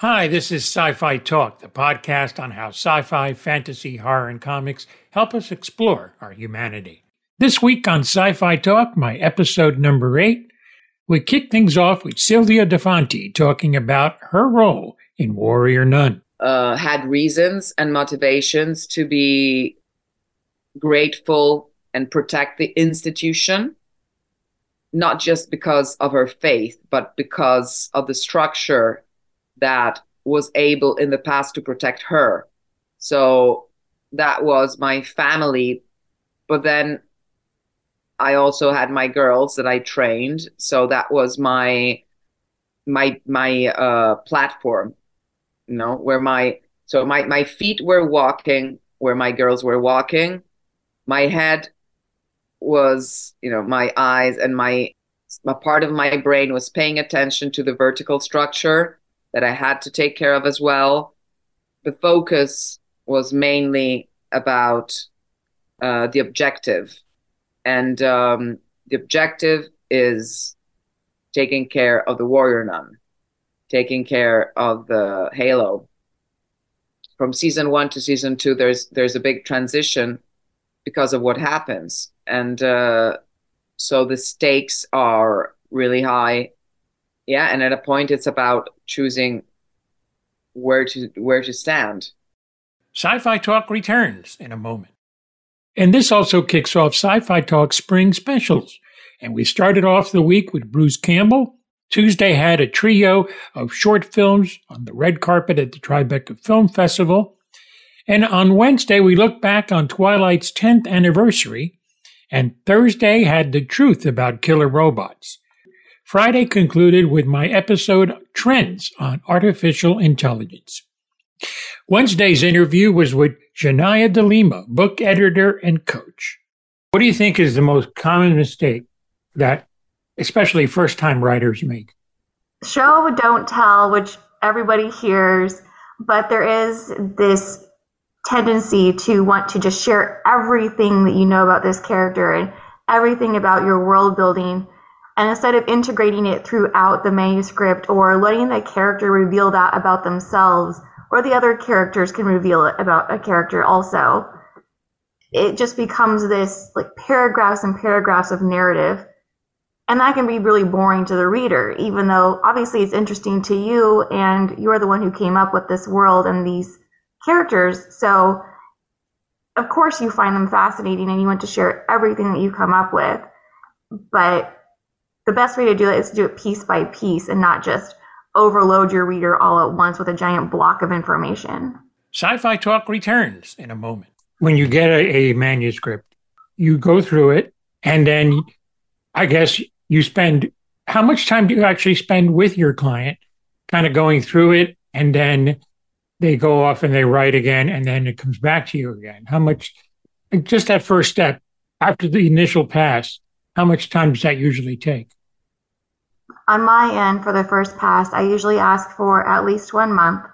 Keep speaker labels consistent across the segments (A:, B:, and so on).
A: Hi, this is Sci Fi Talk, the podcast on how sci fi, fantasy, horror, and comics help us explore our humanity. This week on Sci Fi Talk, my episode number eight, we kick things off with Sylvia De Fanti talking about her role in Warrior Nun.
B: Uh, had reasons and motivations to be grateful and protect the institution, not just because of her faith, but because of the structure that was able in the past to protect her. So that was my family. But then I also had my girls that I trained. So that was my my my uh platform, you know, where my so my my feet were walking where my girls were walking. My head was, you know, my eyes and my a part of my brain was paying attention to the vertical structure that I had to take care of as well. The focus was mainly about uh, the objective, and um, the objective is taking care of the warrior nun, taking care of the halo. From season one to season two, there's there's a big transition because of what happens, and uh, so the stakes are really high yeah and at a point it's about choosing where to where to stand.
A: Sci-fi talk returns in a moment. And this also kicks off sci-fi talk spring specials. And we started off the week with bruce campbell. Tuesday had a trio of short films on the red carpet at the tribeca film festival. And on wednesday we looked back on twilight's 10th anniversary. And thursday had the truth about killer robots Friday concluded with my episode Trends on Artificial Intelligence. Wednesday's interview was with Jennia D'Lima, book editor and coach. What do you think is the most common mistake that especially first time writers make?
C: Show, don't tell, which everybody hears, but there is this tendency to want to just share everything that you know about this character and everything about your world building and instead of integrating it throughout the manuscript or letting the character reveal that about themselves, or the other characters can reveal it about a character also, it just becomes this like paragraphs and paragraphs of narrative. And that can be really boring to the reader, even though obviously it's interesting to you and you're the one who came up with this world and these characters. So, of course, you find them fascinating and you want to share everything that you come up with. But the best way to do it is to do it piece by piece and not just overload your reader all at once with a giant block of information.
A: Sci fi talk returns in a moment. When you get a, a manuscript, you go through it, and then I guess you spend how much time do you actually spend with your client, kind of going through it, and then they go off and they write again, and then it comes back to you again? How much, just that first step after the initial pass, how much time does that usually take?
C: On my end, for the first pass, I usually ask for at least one month,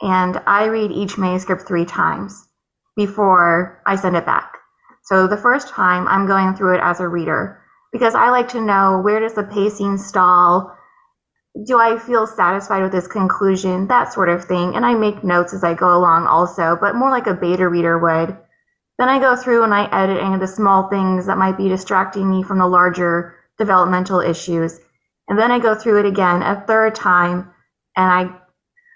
C: and I read each manuscript three times before I send it back. So the first time, I'm going through it as a reader because I like to know where does the pacing stall? Do I feel satisfied with this conclusion? That sort of thing. And I make notes as I go along also, but more like a beta reader would. Then I go through and I edit any of the small things that might be distracting me from the larger developmental issues. And then I go through it again a third time and I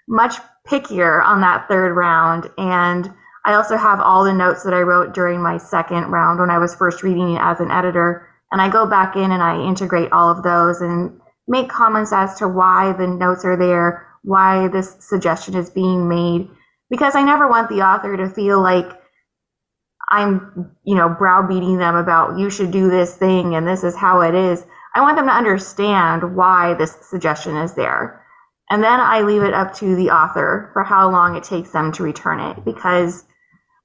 C: much pickier on that third round. And I also have all the notes that I wrote during my second round when I was first reading it as an editor. And I go back in and I integrate all of those and make comments as to why the notes are there, why this suggestion is being made. Because I never want the author to feel like I'm, you know, browbeating them about you should do this thing and this is how it is. I want them to understand why this suggestion is there. And then I leave it up to the author for how long it takes them to return it because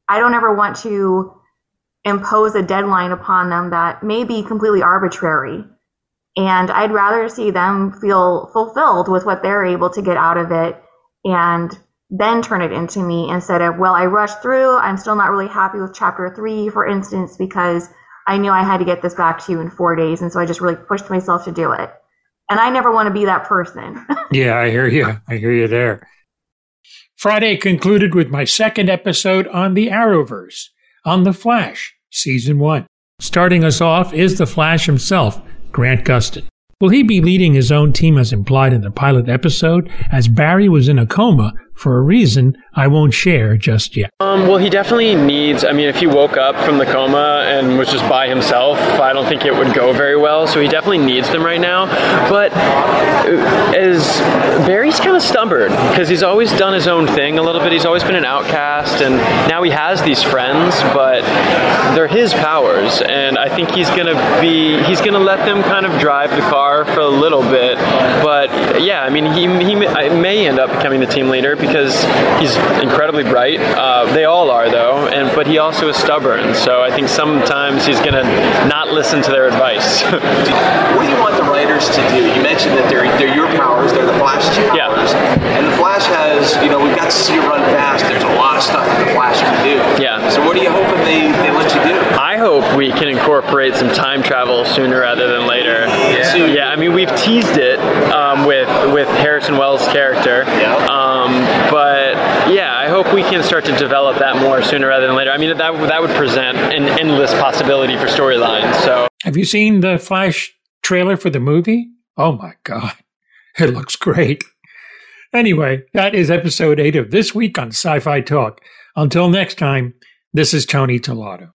C: I don't ever want to impose a deadline upon them that may be completely arbitrary. And I'd rather see them feel fulfilled with what they're able to get out of it and then turn it into me instead of, well, I rushed through. I'm still not really happy with chapter three, for instance, because I knew I had to get this back to you in four days. And so I just really pushed myself to do it. And I never want to be that person.
A: yeah, I hear you. I hear you there. Friday concluded with my second episode on the Arrowverse, on The Flash, Season 1. Starting us off is The Flash himself, Grant Gustin. Will he be leading his own team as implied in the pilot episode, as Barry was in a coma for a reason I won't share just yet.
D: Um, well, he definitely needs. I mean, if he woke up from the coma and was just by himself, I don't think it would go very well. So he definitely needs them right now. But uh, as Barry's kind of stubborn because he's always done his own thing a little bit. He's always been an outcast, and now he has these friends, but they're his powers, and I think he's gonna be. He's gonna let them kind of drive the car for a little bit. But yeah, I mean, he he may end up becoming the team leader because he's incredibly bright. Uh, they all are though, and but he also is stubborn. So I think sometimes he's going to not listen to their advice.
E: what do you want the writers to do? You mentioned that they're they're your powers, they're the Flash's powers, yeah. and the Flash has you know we've got to see you run fast. There's a lot of stuff that the Flash can do.
D: Yeah.
E: So what are you hoping they, they let you do?
D: I hope we can incorporate some time travel sooner rather than later. Yeah. yeah I mean we've teased it um, with with Harrison Wells' character.
E: Yeah.
D: Um, but yeah, I hope we can start to develop that more sooner rather than later. I mean, that that would present an endless possibility for storylines. So,
A: have you seen the Flash trailer for the movie? Oh my god, it looks great. Anyway, that is episode eight of this week on Sci Fi Talk. Until next time, this is Tony Tellado.